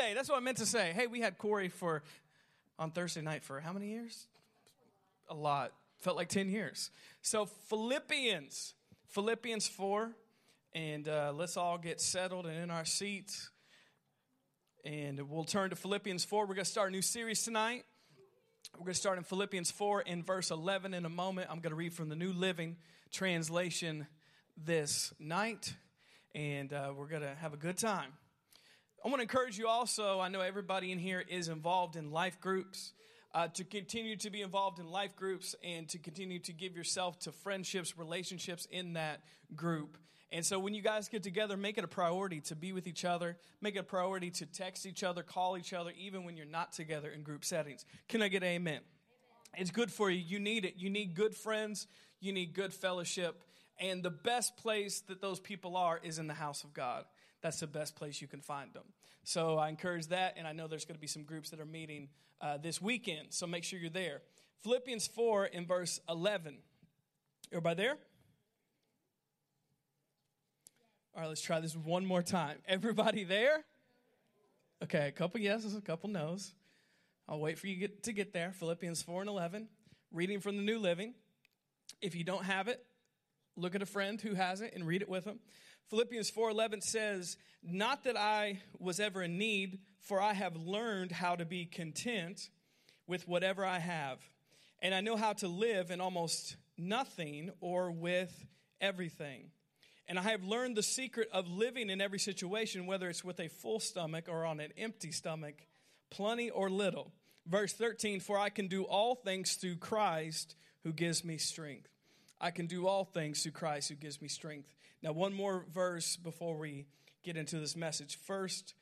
That's what I meant to say. Hey, we had Corey for on Thursday night for how many years? A lot. Felt like 10 years. So, Philippians, Philippians 4. And uh, let's all get settled and in our seats. And we'll turn to Philippians 4. We're going to start a new series tonight. We're going to start in Philippians 4 in verse 11 in a moment. I'm going to read from the New Living Translation this night. And uh, we're going to have a good time. I want to encourage you also. I know everybody in here is involved in life groups. Uh, to continue to be involved in life groups and to continue to give yourself to friendships, relationships in that group. And so when you guys get together, make it a priority to be with each other, make it a priority to text each other, call each other, even when you're not together in group settings. Can I get amen? amen? It's good for you. You need it. You need good friends, you need good fellowship. And the best place that those people are is in the house of God that's the best place you can find them. So I encourage that, and I know there's going to be some groups that are meeting uh, this weekend, so make sure you're there. Philippians 4 in verse 11. Everybody there? All right, let's try this one more time. Everybody there? Okay, a couple yeses, a couple no's. I'll wait for you get, to get there. Philippians 4 and 11, reading from the New Living. If you don't have it, look at a friend who has it and read it with them. Philippians 4:11 says, "Not that I was ever in need, for I have learned how to be content with whatever I have, and I know how to live in almost nothing or with everything. And I have learned the secret of living in every situation, whether it's with a full stomach or on an empty stomach, plenty or little." Verse 13, "For I can do all things through Christ who gives me strength." I can do all things through Christ who gives me strength. Now, one more verse before we get into this message. First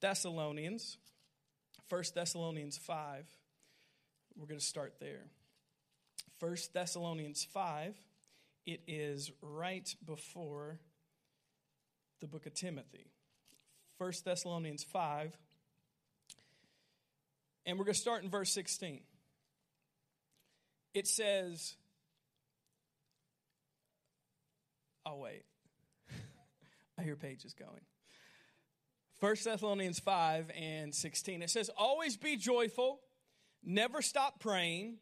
Thessalonians, First Thessalonians 5. We're going to start there. First Thessalonians 5. It is right before the book of Timothy. First Thessalonians 5. And we're going to start in verse 16. It says, I'll wait. I hear pages going. 1 Thessalonians 5 and 16. It says, Always be joyful, never stop praying.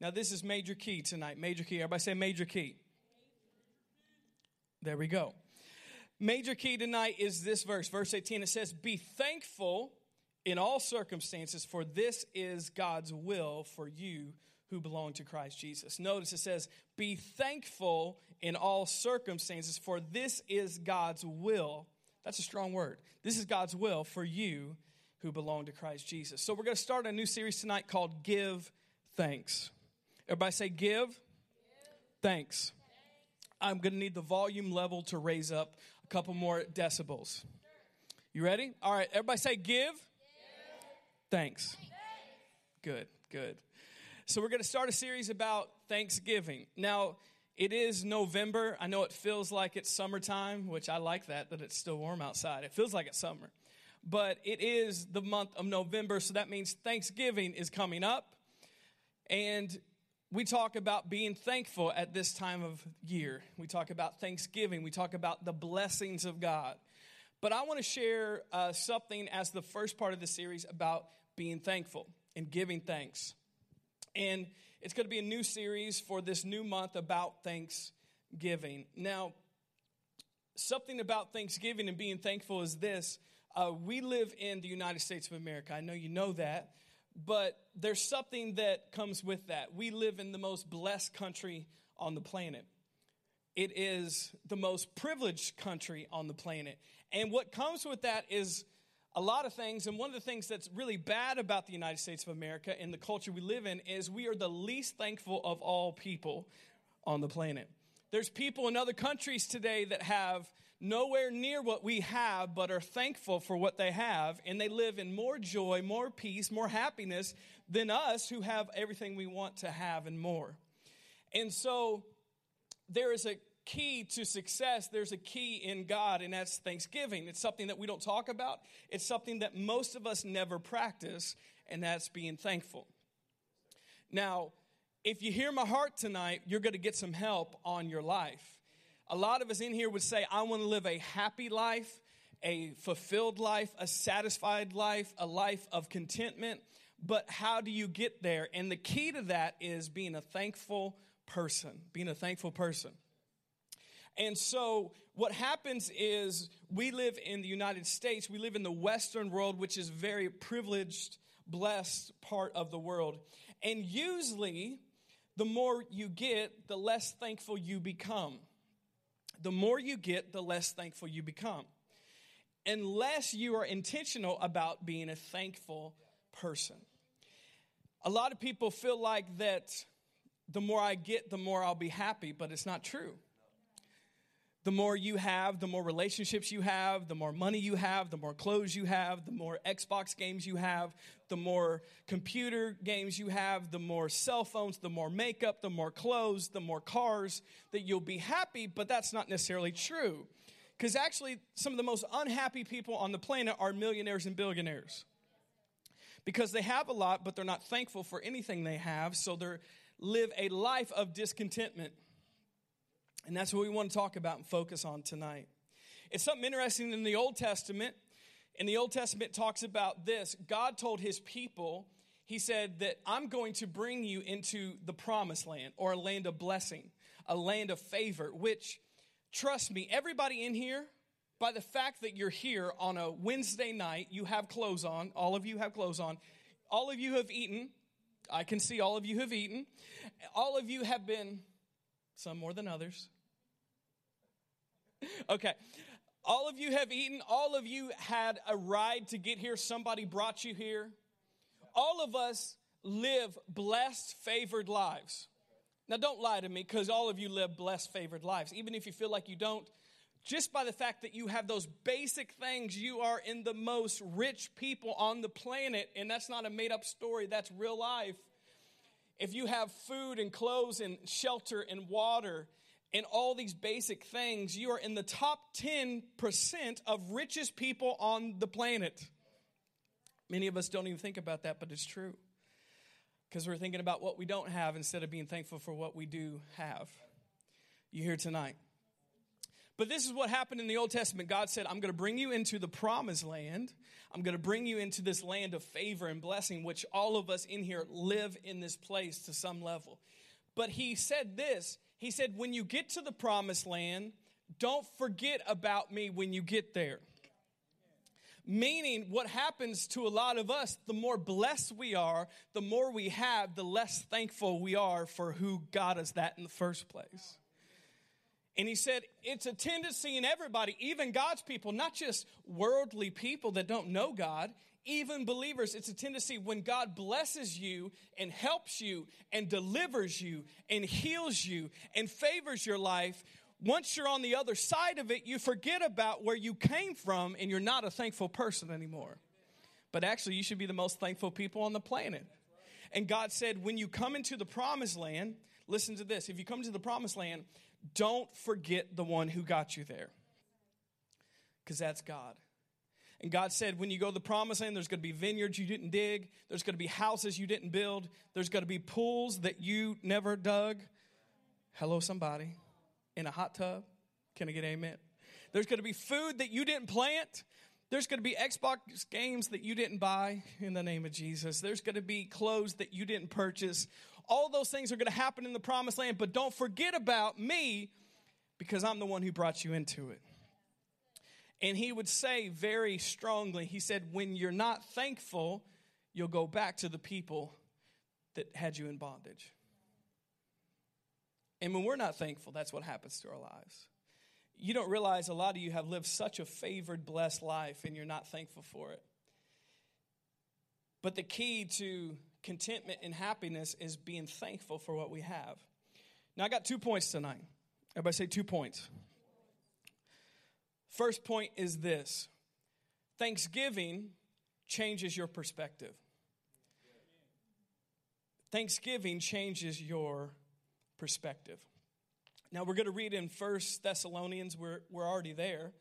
Now, this is major key tonight. Major key. Everybody say major key. There we go. Major key tonight is this verse, verse 18. It says, Be thankful in all circumstances, for this is God's will for you who belong to Christ Jesus. Notice it says, Be thankful in all circumstances, for this is God's will. That's a strong word. This is God's will for you who belong to Christ Jesus. So we're going to start a new series tonight called Give Thanks. Everybody say, Give, Give. Thanks. I'm going to need the volume level to raise up a couple more decibels. You ready? All right, everybody say, Give, Give. Thanks. Good, good. So, we're going to start a series about Thanksgiving. Now, it is November. I know it feels like it's summertime, which I like that, that it's still warm outside. It feels like it's summer. But it is the month of November, so that means Thanksgiving is coming up. And we talk about being thankful at this time of year. We talk about Thanksgiving. We talk about the blessings of God. But I want to share uh, something as the first part of the series about being thankful and giving thanks. And it's going to be a new series for this new month about Thanksgiving. Now, something about Thanksgiving and being thankful is this uh, we live in the United States of America. I know you know that, but there's something that comes with that. We live in the most blessed country on the planet. It is the most privileged country on the planet. And what comes with that is a lot of things, and one of the things that's really bad about the United States of America and the culture we live in is we are the least thankful of all people on the planet. There's people in other countries today that have nowhere near what we have, but are thankful for what they have, and they live in more joy, more peace, more happiness than us who have everything we want to have and more. And so there is a key to success, there's a key in God, and that's thanksgiving. It's something that we don't talk about, it's something that most of us never practice, and that's being thankful. Now, if you hear my heart tonight, you're going to get some help on your life. A lot of us in here would say, I want to live a happy life a fulfilled life, a satisfied life, a life of contentment. But how do you get there? And the key to that is being a thankful person, being a thankful person. And so, what happens is we live in the United States, we live in the Western world, which is very privileged, blessed part of the world. And usually, the more you get, the less thankful you become. The more you get, the less thankful you become. Unless you are intentional about being a thankful person. A lot of people feel like that the more I get, the more I'll be happy, but it's not true. The more you have, the more relationships you have, the more money you have, the more clothes you have, the more Xbox games you have, the more computer games you have, the more cell phones, the more makeup, the more clothes, the more cars, that you'll be happy, but that's not necessarily true. Because actually, some of the most unhappy people on the planet are millionaires and billionaires. Because they have a lot, but they're not thankful for anything they have, so they live a life of discontentment. And that's what we want to talk about and focus on tonight. It's something interesting in the Old Testament. In the Old Testament, talks about this. God told his people, he said that I'm going to bring you into the promised land or a land of blessing, a land of favor, which, trust me, everybody in here, by the fact that you're here on a Wednesday night, you have clothes on, all of you have clothes on, all of you have eaten. I can see all of you have eaten. All of you have been, some more than others, okay. All of you have eaten. All of you had a ride to get here. Somebody brought you here. All of us live blessed, favored lives. Now, don't lie to me because all of you live blessed, favored lives. Even if you feel like you don't, just by the fact that you have those basic things, you are in the most rich people on the planet. And that's not a made up story, that's real life. If you have food and clothes and shelter and water and all these basic things, you are in the top 10% of richest people on the planet. Many of us don't even think about that, but it's true. Because we're thinking about what we don't have instead of being thankful for what we do have. You here tonight. But this is what happened in the Old Testament. God said, I'm going to bring you into the promised land. I'm going to bring you into this land of favor and blessing, which all of us in here live in this place to some level. But he said this he said, When you get to the promised land, don't forget about me when you get there. Meaning, what happens to a lot of us, the more blessed we are, the more we have, the less thankful we are for who got us that in the first place. And he said, it's a tendency in everybody, even God's people, not just worldly people that don't know God even believers, it's a tendency when God blesses you and helps you and delivers you and heals you and favors your life. Once you're on the other side of it, you forget about where you came from and you're not a thankful person anymore. But actually, you should be the most thankful people on the planet. And God said, when you come into the promised land, listen to this if you come to the promised land, don't forget the one who got you there. Because that's God. And God said, when you go to the promised land, there's going to be vineyards you didn't dig, there's going to be houses you didn't build, there's going to be pools that you never dug. Hello, somebody. In a hot tub. Can I get amen? There's going to be food that you didn't plant. There's going to be Xbox games that you didn't buy in the name of Jesus. There's going to be clothes that you didn't purchase. All those things are going to happen in the promised land, but don't forget about me because I'm the one who brought you into it. And he would say very strongly, he said, when you're not thankful, you'll go back to the people that had you in bondage. And when we're not thankful, that's what happens to our lives. You don't realize a lot of you have lived such a favored, blessed life, and you're not thankful for it. But the key to contentment and happiness is being thankful for what we have. Now, I got two points tonight. Everybody say two points. First point is this Thanksgiving changes your perspective. Thanksgiving changes your perspective. Now we're going to read in First Thessalonians, we're, we're already there.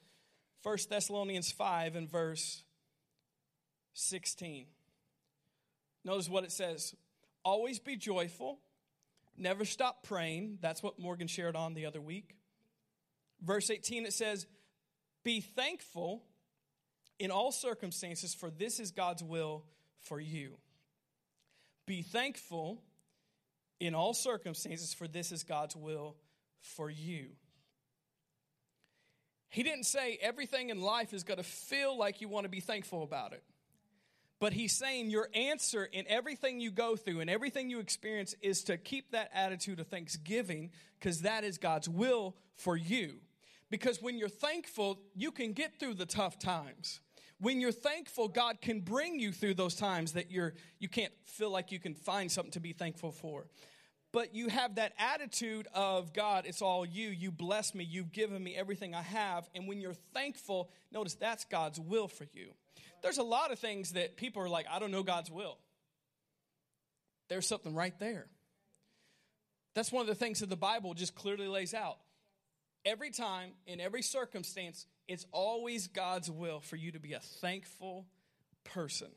First Thessalonians 5 and verse 16. Notice what it says Always be joyful, never stop praying. That's what Morgan shared on the other week. Verse 18, it says, be thankful in all circumstances, for this is God's will for you. Be thankful in all circumstances, for this is God's will for you. He didn't say everything in life is going to feel like you want to be thankful about it. But he's saying your answer in everything you go through and everything you experience is to keep that attitude of thanksgiving because that is God's will for you. Because when you're thankful, you can get through the tough times. When you're thankful, God can bring you through those times that you're you can't feel like you can find something to be thankful for but you have that attitude of God, it's all you. You bless me. You've given me everything I have. And when you're thankful, notice that's God's will for you. There's a lot of things that people are like, I don't know God's will. There's something right there. That's one of the things that the Bible just clearly lays out. Every time, in every circumstance, it's always God's will for you to be a thankful person.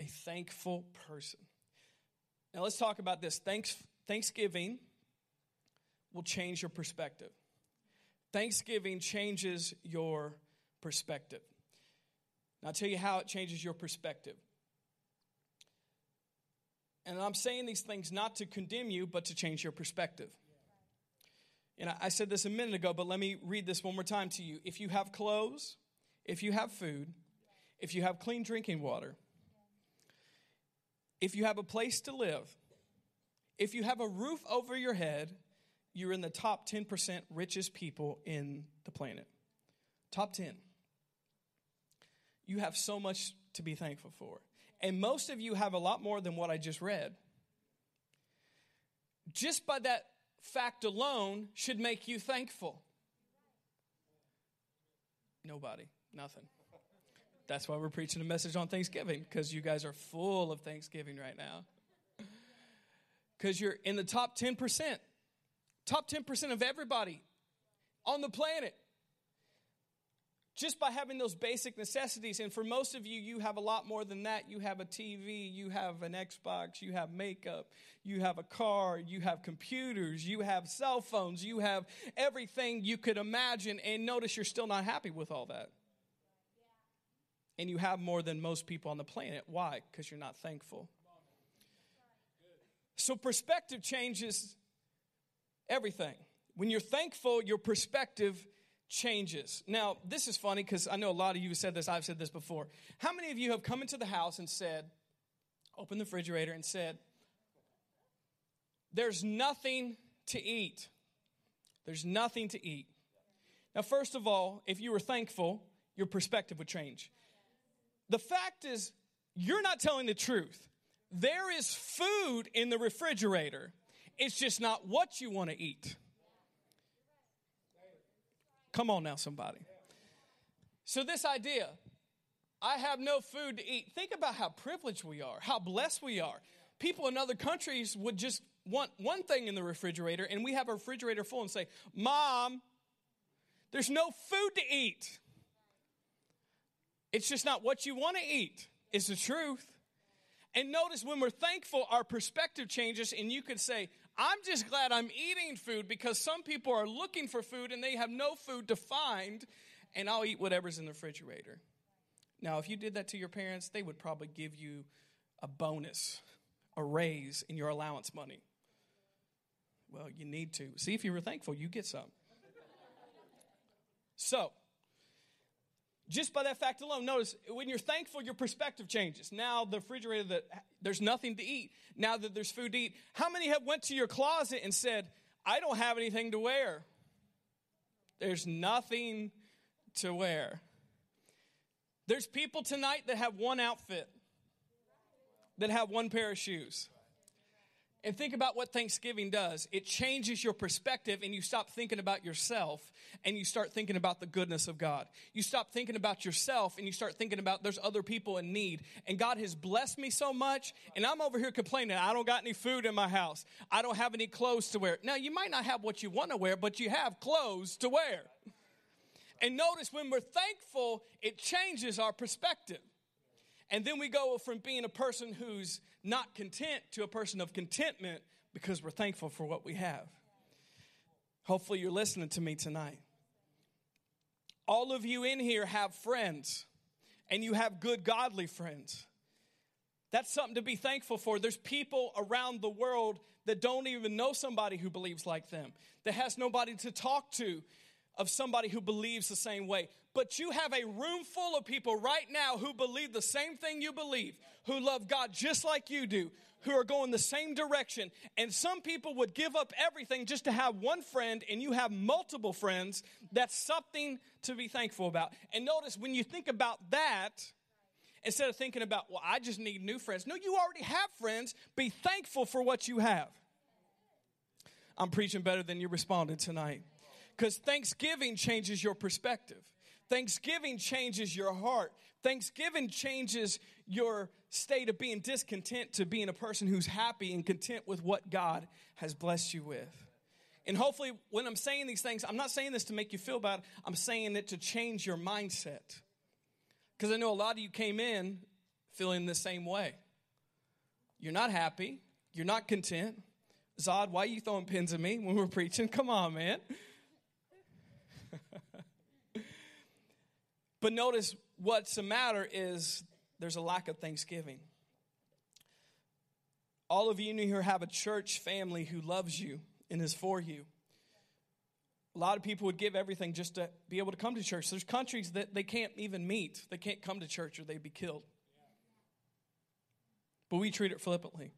A thankful person. Now let's talk about this. Thanks, Thanksgiving will change your perspective. Thanksgiving changes your perspective. Now, I'll tell you how it changes your perspective. And I'm saying these things not to condemn you, but to change your perspective. And I said this a minute ago, but let me read this one more time to you. If you have clothes, if you have food, if you have clean drinking water, if you have a place to live, if you have a roof over your head, you're in the top 10% richest people in the planet. Top 10. You have so much to be thankful for. And most of you have a lot more than what I just read. Just by that fact alone should make you thankful. Nobody, nothing. That's why we're preaching a message on Thanksgiving, because you guys are full of Thanksgiving right now because you're in the top 10%. Top 10% of everybody on the planet. Just by having those basic necessities. And for most of you, you have a lot more than that. You have a TV, you have an Xbox, you have makeup, you have a car, you have computers, you have cell phones, you have everything you could imagine. And notice you're still not happy with all that. And you have more than most people on the planet. Why? Because you're not thankful. So, perspective changes everything. When you're thankful, your perspective changes. Now, this is funny because I know a lot of you have said this, I've said this before. How many of you have come into the house and said, open the refrigerator and said, There's nothing to eat? There's nothing to eat. Now, first of all, if you were thankful, your perspective would change. The fact is, you're not telling the truth. There is food in the refrigerator. It's just not what you want to eat. Come on now, somebody. So, this idea, I have no food to eat. Think about how privileged we are, how blessed we are. People in other countries would just want one thing in the refrigerator, and we have a refrigerator full and say, Mom, there's no food to eat. It's just not what you want to eat, it's the truth. And notice when we're thankful, our perspective changes, and you could say, I'm just glad I'm eating food because some people are looking for food and they have no food to find, and I'll eat whatever's in the refrigerator. Now, if you did that to your parents, they would probably give you a bonus, a raise in your allowance money. Well, you need to. See, if you were thankful, you get some. So, just by that fact alone, notice when you're thankful, your perspective changes. Now the refrigerator that there's nothing to eat. Now that there's food to eat. How many have went to your closet and said, I don't have anything to wear? There's nothing to wear. There's people tonight that have one outfit, that have one pair of shoes. And think about what Thanksgiving does. It changes your perspective, and you stop thinking about yourself and you start thinking about the goodness of God. You stop thinking about yourself and you start thinking about there's other people in need. And God has blessed me so much, and I'm over here complaining, I don't got any food in my house. I don't have any clothes to wear. Now, you might not have what you want to wear, but you have clothes to wear. And notice when we're thankful, it changes our perspective. And then we go from being a person who's not content to a person of contentment because we're thankful for what we have. Hopefully, you're listening to me tonight. All of you in here have friends. and you have good, godly friends. That's something to be thankful for. There's people around the world that don't even know somebody who believes like them, that has nobody to talk to of somebody who believes the same way. But you have a room full of people right now who believe the same thing you believe, who love God just like you do, who are going the same direction. And some people would give up everything just to have one friend, and you have multiple friends. That's something to be thankful about. And notice when you think about that, instead of thinking about, well, I just need new friends. No, you already have friends. Be thankful for what you have. I'm preaching better than you responded tonight. Because Thanksgiving changes your perspective. Thanksgiving changes your heart. Thanksgiving changes your state of being discontent to being a person who's happy and content with what God has blessed you with. And hopefully, when I'm saying these things, I'm not saying this to make you feel bad, I'm saying it to change your mindset. Because I know a lot of you came in feeling the same way. You're not happy, you're not content. Zod, why are you throwing pins at me when we're preaching? Come on, man. but notice what's the matter is there's a lack of thanksgiving. All of you in here have a church family who loves you and is for you. A lot of people would give everything just to be able to come to church. There's countries that they can't even meet. They can't come to church or they'd be killed. But we treat it flippantly.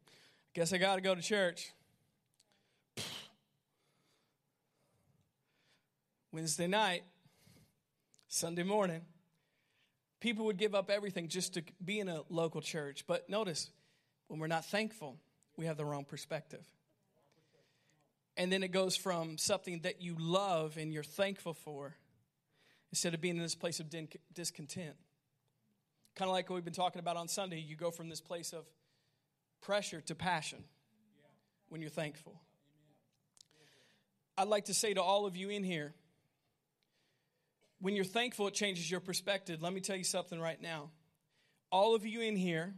Guess I got to go to church. Wednesday night, Sunday morning, people would give up everything just to be in a local church. But notice, when we're not thankful, we have the wrong perspective. And then it goes from something that you love and you're thankful for instead of being in this place of discontent. Kind of like what we've been talking about on Sunday, you go from this place of pressure to passion when you're thankful. I'd like to say to all of you in here, when you're thankful, it changes your perspective. Let me tell you something right now. All of you in here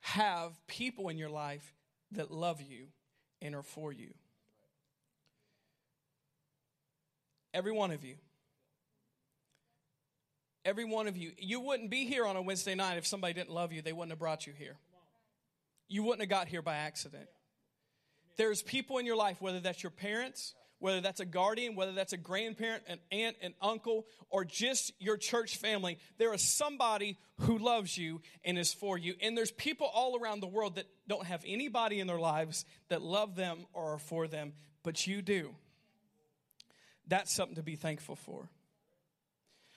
have people in your life that love you and are for you. Every one of you. Every one of you. You wouldn't be here on a Wednesday night if somebody didn't love you. They wouldn't have brought you here. You wouldn't have got here by accident. There's people in your life, whether that's your parents, whether that's a guardian, whether that's a grandparent, an aunt, an uncle, or just your church family, there is somebody who loves you and is for you. And there's people all around the world that don't have anybody in their lives that love them or are for them, but you do. That's something to be thankful for.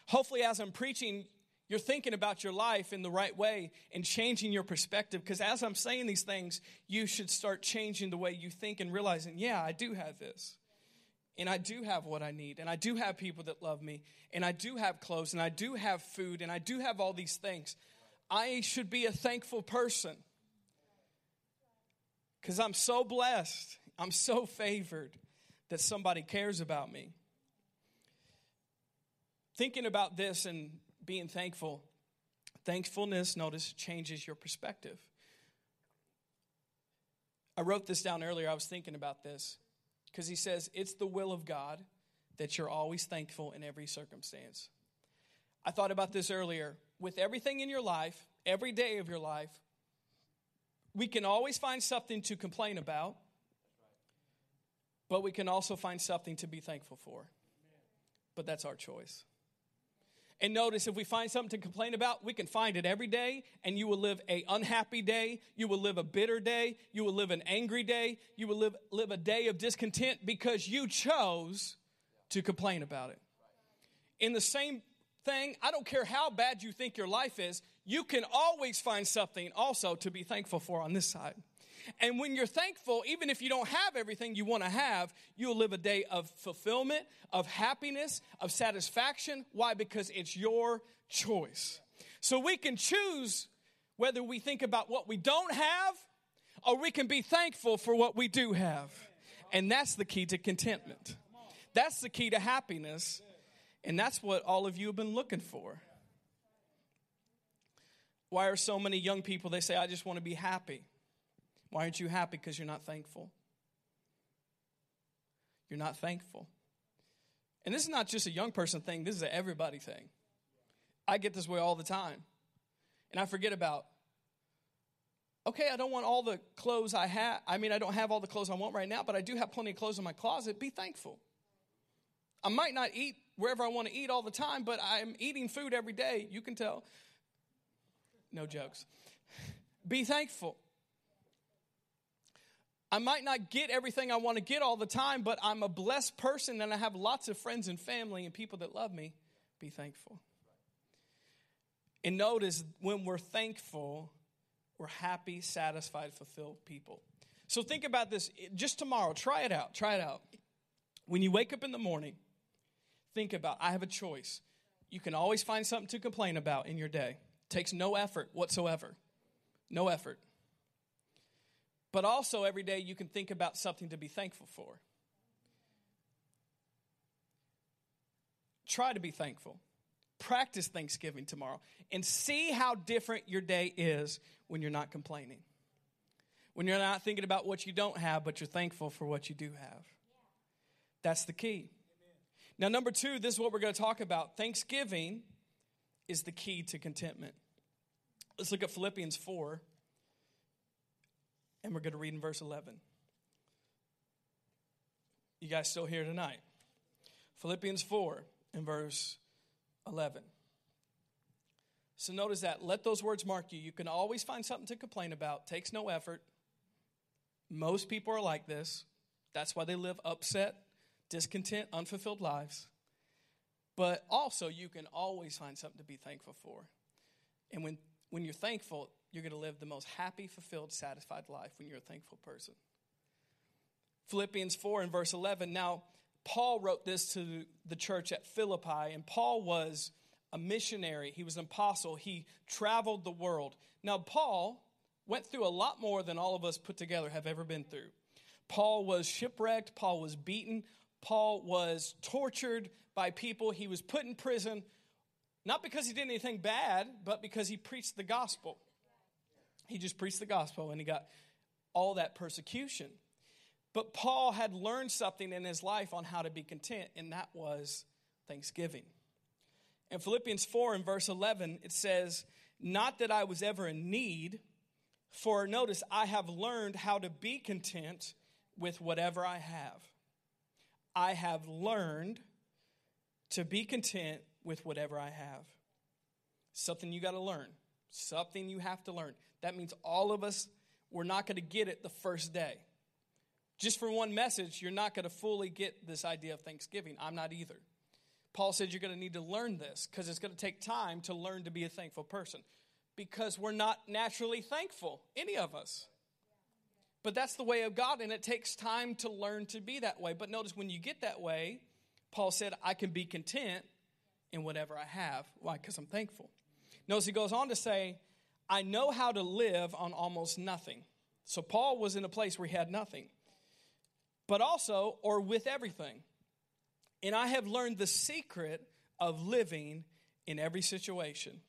Hopefully, as I'm preaching, you're thinking about your life in the right way and changing your perspective. Because as I'm saying these things, you should start changing the way you think and realizing, yeah, I do have this and I do have what I need, and I do have people that love me, and I do have clothes, and I do have food, and I do have all these things. I should be a thankful person because I'm so blessed, I'm so favored that somebody cares about me. Thinking about this and being thankful, thankfulness, notice, changes your perspective. I wrote this down earlier, I was thinking about this because he says it's the will of God that you're always thankful in every circumstance. I thought about this earlier. With everything in your life, every day of your life, we can always find something to complain about, but we can also find something to be thankful for. But that's our choice. And notice if we find something to complain about, we can find it every day and you will live a unhappy day, you will live a bitter day, you will live an angry day, you will live live a day of discontent because you chose to complain about it. In the same thing, I don't care how bad you think your life is, you can always find something also to be thankful for on this side. And when you're thankful, even if you don't have everything you want to have, you'll live a day of fulfillment, of happiness, of satisfaction. Why? Because it's your choice. So we can choose whether we think about what we don't have or we can be thankful for what we do have. And that's the key to contentment. That's the key to happiness. And that's what all of you have been looking for. Why are so many young people, they say, I just want to be happy? Why aren't you happy? Because you're not thankful. You're not thankful. And this is not just a young person thing, this is an everybody thing. I get this way all the time. And I forget about, okay, I don't want all the clothes I have. I mean, I don't have all the clothes I want right now, but I do have plenty of clothes in my closet. Be thankful. I might not eat wherever I want to eat all the time, but I'm eating food every day. You can tell. No jokes. Be thankful. I might not get everything I want to get all the time, but I'm a blessed person and I have lots of friends and family and people that love me. Be thankful. And notice when we're thankful, we're happy, satisfied, fulfilled people. So think about this just tomorrow. Try it out. Try it out. When you wake up in the morning, think about I have a choice. You can always find something to complain about in your day. It takes no effort whatsoever. No effort. But also every day you can think about something to be thankful for. Try to be thankful practice Thanksgiving tomorrow and see how different your day is when you're not complaining. When you're not thinking about what you don't have, but you're thankful for what you do have. That's the key. Now, number two, this is what we're going to talk about. Thanksgiving is the key to contentment. Let's look at Philippians 4, and we're going to read in verse 11. You guys still here tonight? Philippians 4 and verse 11. So notice that. Let those words mark you. You can always find something to complain about, takes no effort. Most people are like this. That's why they live upset, discontent, unfulfilled lives. But also, you can always find something to be thankful for. And when, when you're thankful, you're going to live the most happy, fulfilled, satisfied life when you're a thankful person. Philippians 4 and verse 11. Now, Paul wrote this to the church at Philippi, and Paul was a missionary. He was an apostle. He traveled the world. Now, Paul went through a lot more than all of us put together have ever been through. Paul was shipwrecked, Paul was beaten, Paul was tortured by people, he was put in prison, not because he did anything bad, but because he preached the gospel. He just preached the gospel and he got all that persecution. But Paul had learned something in his life on how to be content, and that was thanksgiving. In Philippians 4 and verse 11, it says, Not that I was ever in need, for notice, I have learned how to be content with whatever I have. I have learned to be content with whatever I have. Something you got to learn. Something you have to learn. That means all of us, we're not going to get it the first day. Just for one message, you're not going to fully get this idea of Thanksgiving. I'm not either. Paul said you're going to need to learn this because it's going to take time to learn to be a thankful person because we're not naturally thankful, any of us. But that's the way of God, and it takes time to learn to be that way. But notice when you get that way, Paul said, I can be content in whatever I have. Why? Because I'm thankful. Notice he goes on to say, I know how to live on almost nothing. So Paul was in a place where he had nothing but also, or with everything. And I have learned the secret of living in every situation,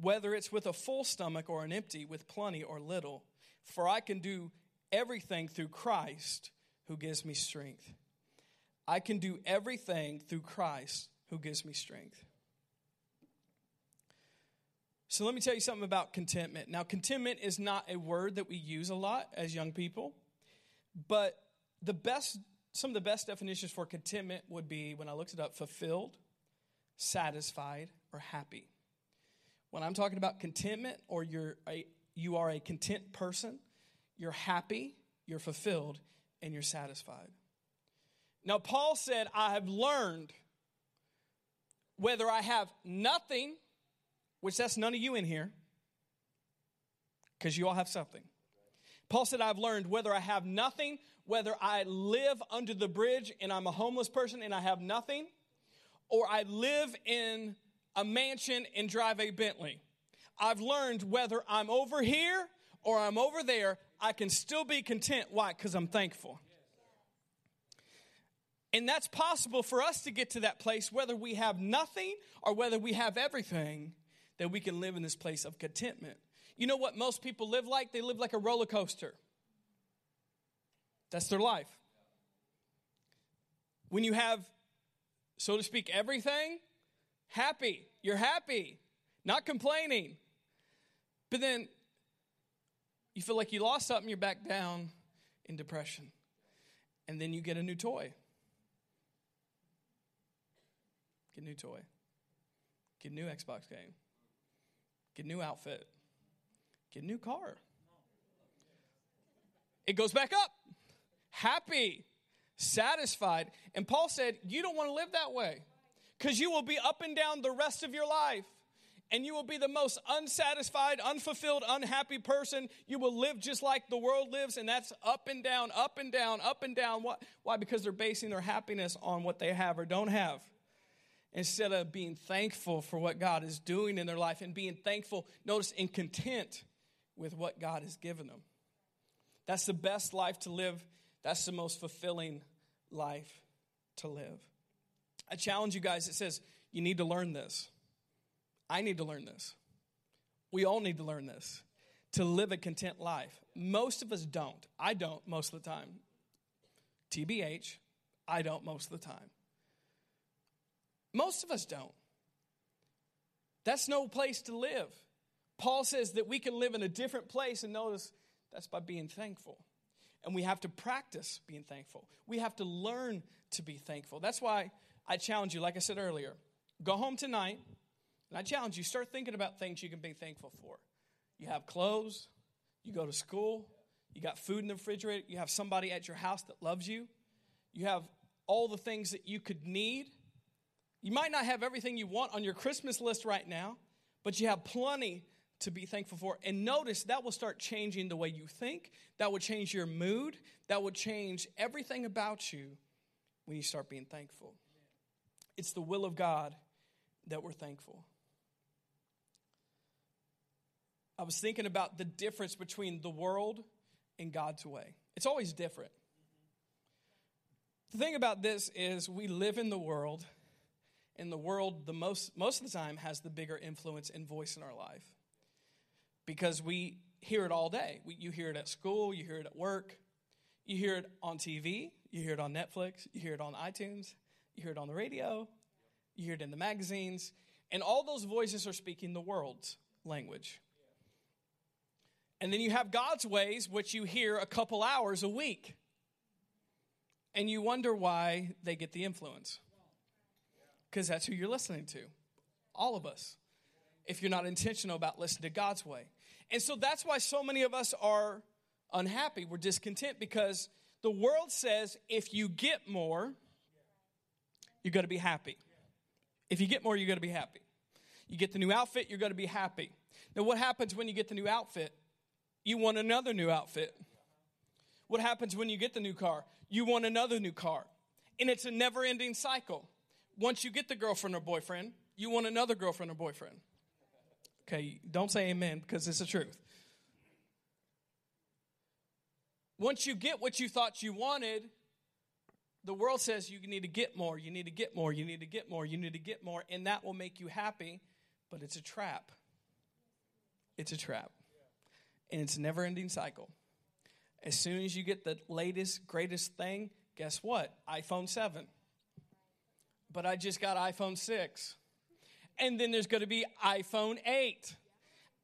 whether it's with a full stomach or an empty, with plenty or little. For I can do everything through Christ who gives me strength. I can do everything through Christ who gives me strength. So let me tell you something about contentment. Now, contentment is not a word that we use a lot as young people, but the best, some of the best definitions for contentment would be when I looked it up fulfilled, satisfied, or happy. When I'm talking about contentment or you're a, you are a content person, you're happy, you're fulfilled, and you're satisfied. Now, Paul said, I have learned whether I have nothing, which that's none of you in here, because you all have something. Paul said, I've learned whether I have nothing whether I live under the bridge and I'm a homeless person and I have nothing, or I live in a mansion and drive a Bentley. I've learned whether I'm over here or I'm over there, I can still be content. Why? Because I'm thankful. And that's possible for us to get to that place, whether we have nothing or whether we have everything, that we can live in this place of contentment. You know what most people live like? They live like a roller coaster. That's their life. When you have, so to speak, everything, Happy. You're happy, not complaining. But then you feel like you lost something, you're back down in depression. And then you get a new toy. Get a new toy. Get a new Xbox game. Get a new outfit. Get a new car. It goes back up. Happy, satisfied. And Paul said, You don't want to live that way because you will be up and down the rest of your life. And you will be the most unsatisfied, unfulfilled, unhappy person. You will live just like the world lives, and that's up and down, up and down, up and down. Why? Because they're basing their happiness on what they have or don't have instead of being thankful for what God is doing in their life and being thankful, notice, and content with what God has given them. That's the best life to live. That's the most fulfilling life to live. I challenge you guys, it says, you need to learn this. I need to learn this. We all need to learn this to live a content life. Most of us don't. I don't most of the time. TBH, I don't most of the time. Most of us don't. That's no place to live. Paul says that we can live in a different place, and notice that's by being thankful. And we have to practice being thankful. We have to learn to be thankful. That's why I challenge you, like I said earlier, go home tonight, and I challenge you, start thinking about things you can be thankful for. You have clothes, you go to school, you got food in the refrigerator, you have somebody at your house that loves you, you have all the things that you could need you might not have everything you want on your Christmas list right now, but you have plenty to be thankful for. And notice that will start changing the way you think, that will change your mood, that will change everything about you when you start being thankful. It's the will of God that we're thankful. I was thinking about the difference between the world and God's way. It's always different. The thing about this is, we live in the world in the world the most most of the time has the bigger influence and voice in our life. Because we hear it all day. We, you hear it at school you hear it at work you hear it on tv you hear it on netflix you hear it on itunes you hear it on the radio you hear it in the magazines and all those voices are speaking the world's language. And then you have god's ways which you hear a couple hours a week. And you wonder why they get the influence because that's who you're listening to. All of us. If you're not intentional about listening to God's way. And so that's why so many of us are unhappy. We're discontent because the world says if you get more, you're going to be happy. If you get more, you're going to be happy. You get the new outfit, you're going to be happy. Now, what happens when you get the new outfit? You want another new outfit. What happens when you get the new car? You want another new car. And it's a never ending cycle once you get the girlfriend or boyfriend, you want another girlfriend or boyfriend. Okay, don't say amen because it's the truth. Once you get what you thought you wanted, the world says you need to get more, you need to get more, you need to get more, you need to get more, and that will make you happy, but it's a trap. It's a trap. And it's a never ending cycle. As soon as you get the latest, greatest thing, guess what? iPhone 7 but I just got iPhone 6. And then there's going to be iPhone 8.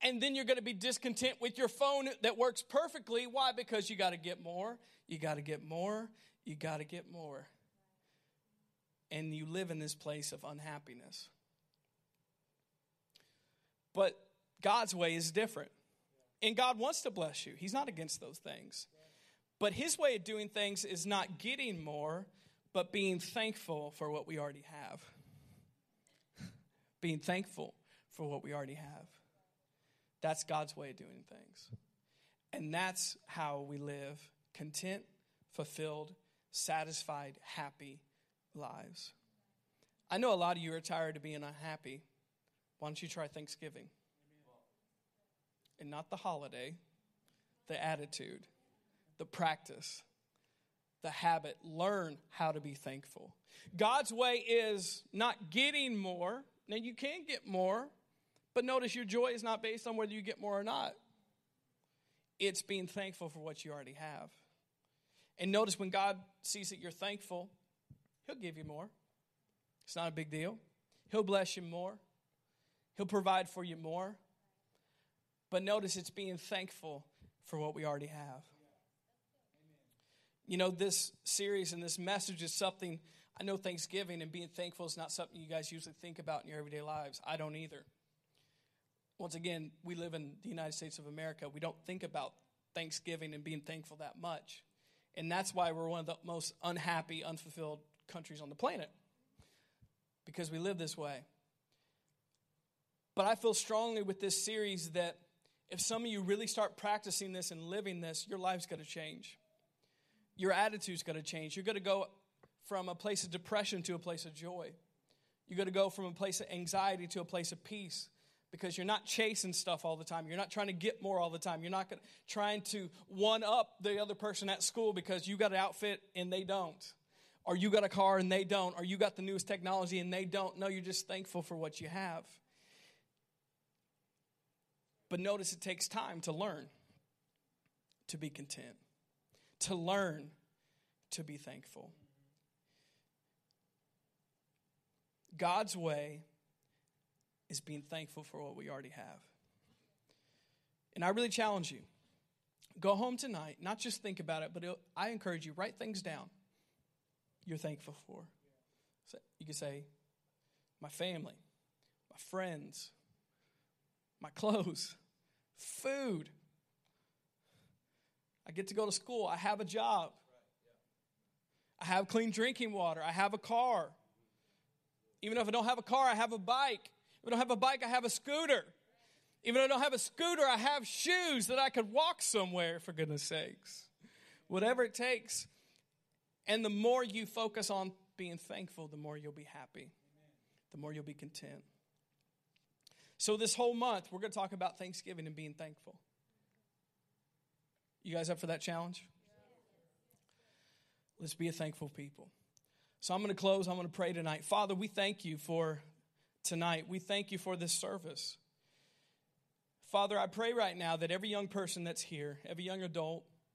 And then you're going to be discontent with your phone that works perfectly. Why? Because you got to get more, you got to get more, you got to get more. And you live in this place of unhappiness. But God's way is different. And God wants to bless you, He's not against those things. But His way of doing things is not getting more, but being thankful for what we already have. being thankful for what we already have. That's God's way of doing things. And that's how we live content, fulfilled, satisfied, happy lives. I know a lot of you are tired of being unhappy. Why don't you try Thanksgiving? And not the holiday, the attitude, the practice the habit, learn how to be thankful. God's way is not getting more. Now, you can get more, but notice your joy is not based on whether you get more or not. It's being thankful for what you already have. And notice when God sees that you're thankful, He'll give you more. It's not a big deal. He'll bless you more, He'll provide for you more. But notice it's being thankful for what we already have. You know, this series and this message is something I know Thanksgiving and being thankful is not something you guys usually think about in your everyday lives. I don't either. Once again, we live in the United States of America. We don't think about Thanksgiving and being thankful that much. And that's why we're one of the most unhappy, unfulfilled countries on the planet because we live this way. But I feel strongly with this series that if some of you really start practicing this and living this, your life's going to change. Your attitude's going to change. You're going to go from a place of depression to a place of joy. You're going to go from a place of anxiety to a place of peace because you're not chasing stuff all the time. You're not trying to get more all the time. You're not trying to one up the other person at school because you got an outfit and they don't. Or you got a car and they don't. Or you got the newest technology and they don't. No, you're just thankful for what you have. But notice it takes time to learn to be content, to learn to be thankful. God's way is being thankful for what we already have. And I really challenge you go home tonight, not just think about it, but I encourage you, write things down you're thankful for. So you can say, my family, my friends, my clothes, food. I get to go to school. I have a job. I have clean drinking water. I have a car. Even if I don't have a car, I have a bike. If I don't have a bike, I have a scooter. Even if I don't have a scooter, I have shoes that I could walk somewhere, for goodness sakes. Whatever it takes. And the more you focus on being thankful, the more you'll be happy, the more you'll be content. So, this whole month, we're going to talk about Thanksgiving and being thankful. You guys up for that challenge? Let's be a thankful people. So, I'm going to close. I'm going to pray tonight. Father, we thank you for tonight. We thank you for this service. Father, I pray right now that every young person that's here, every young adult,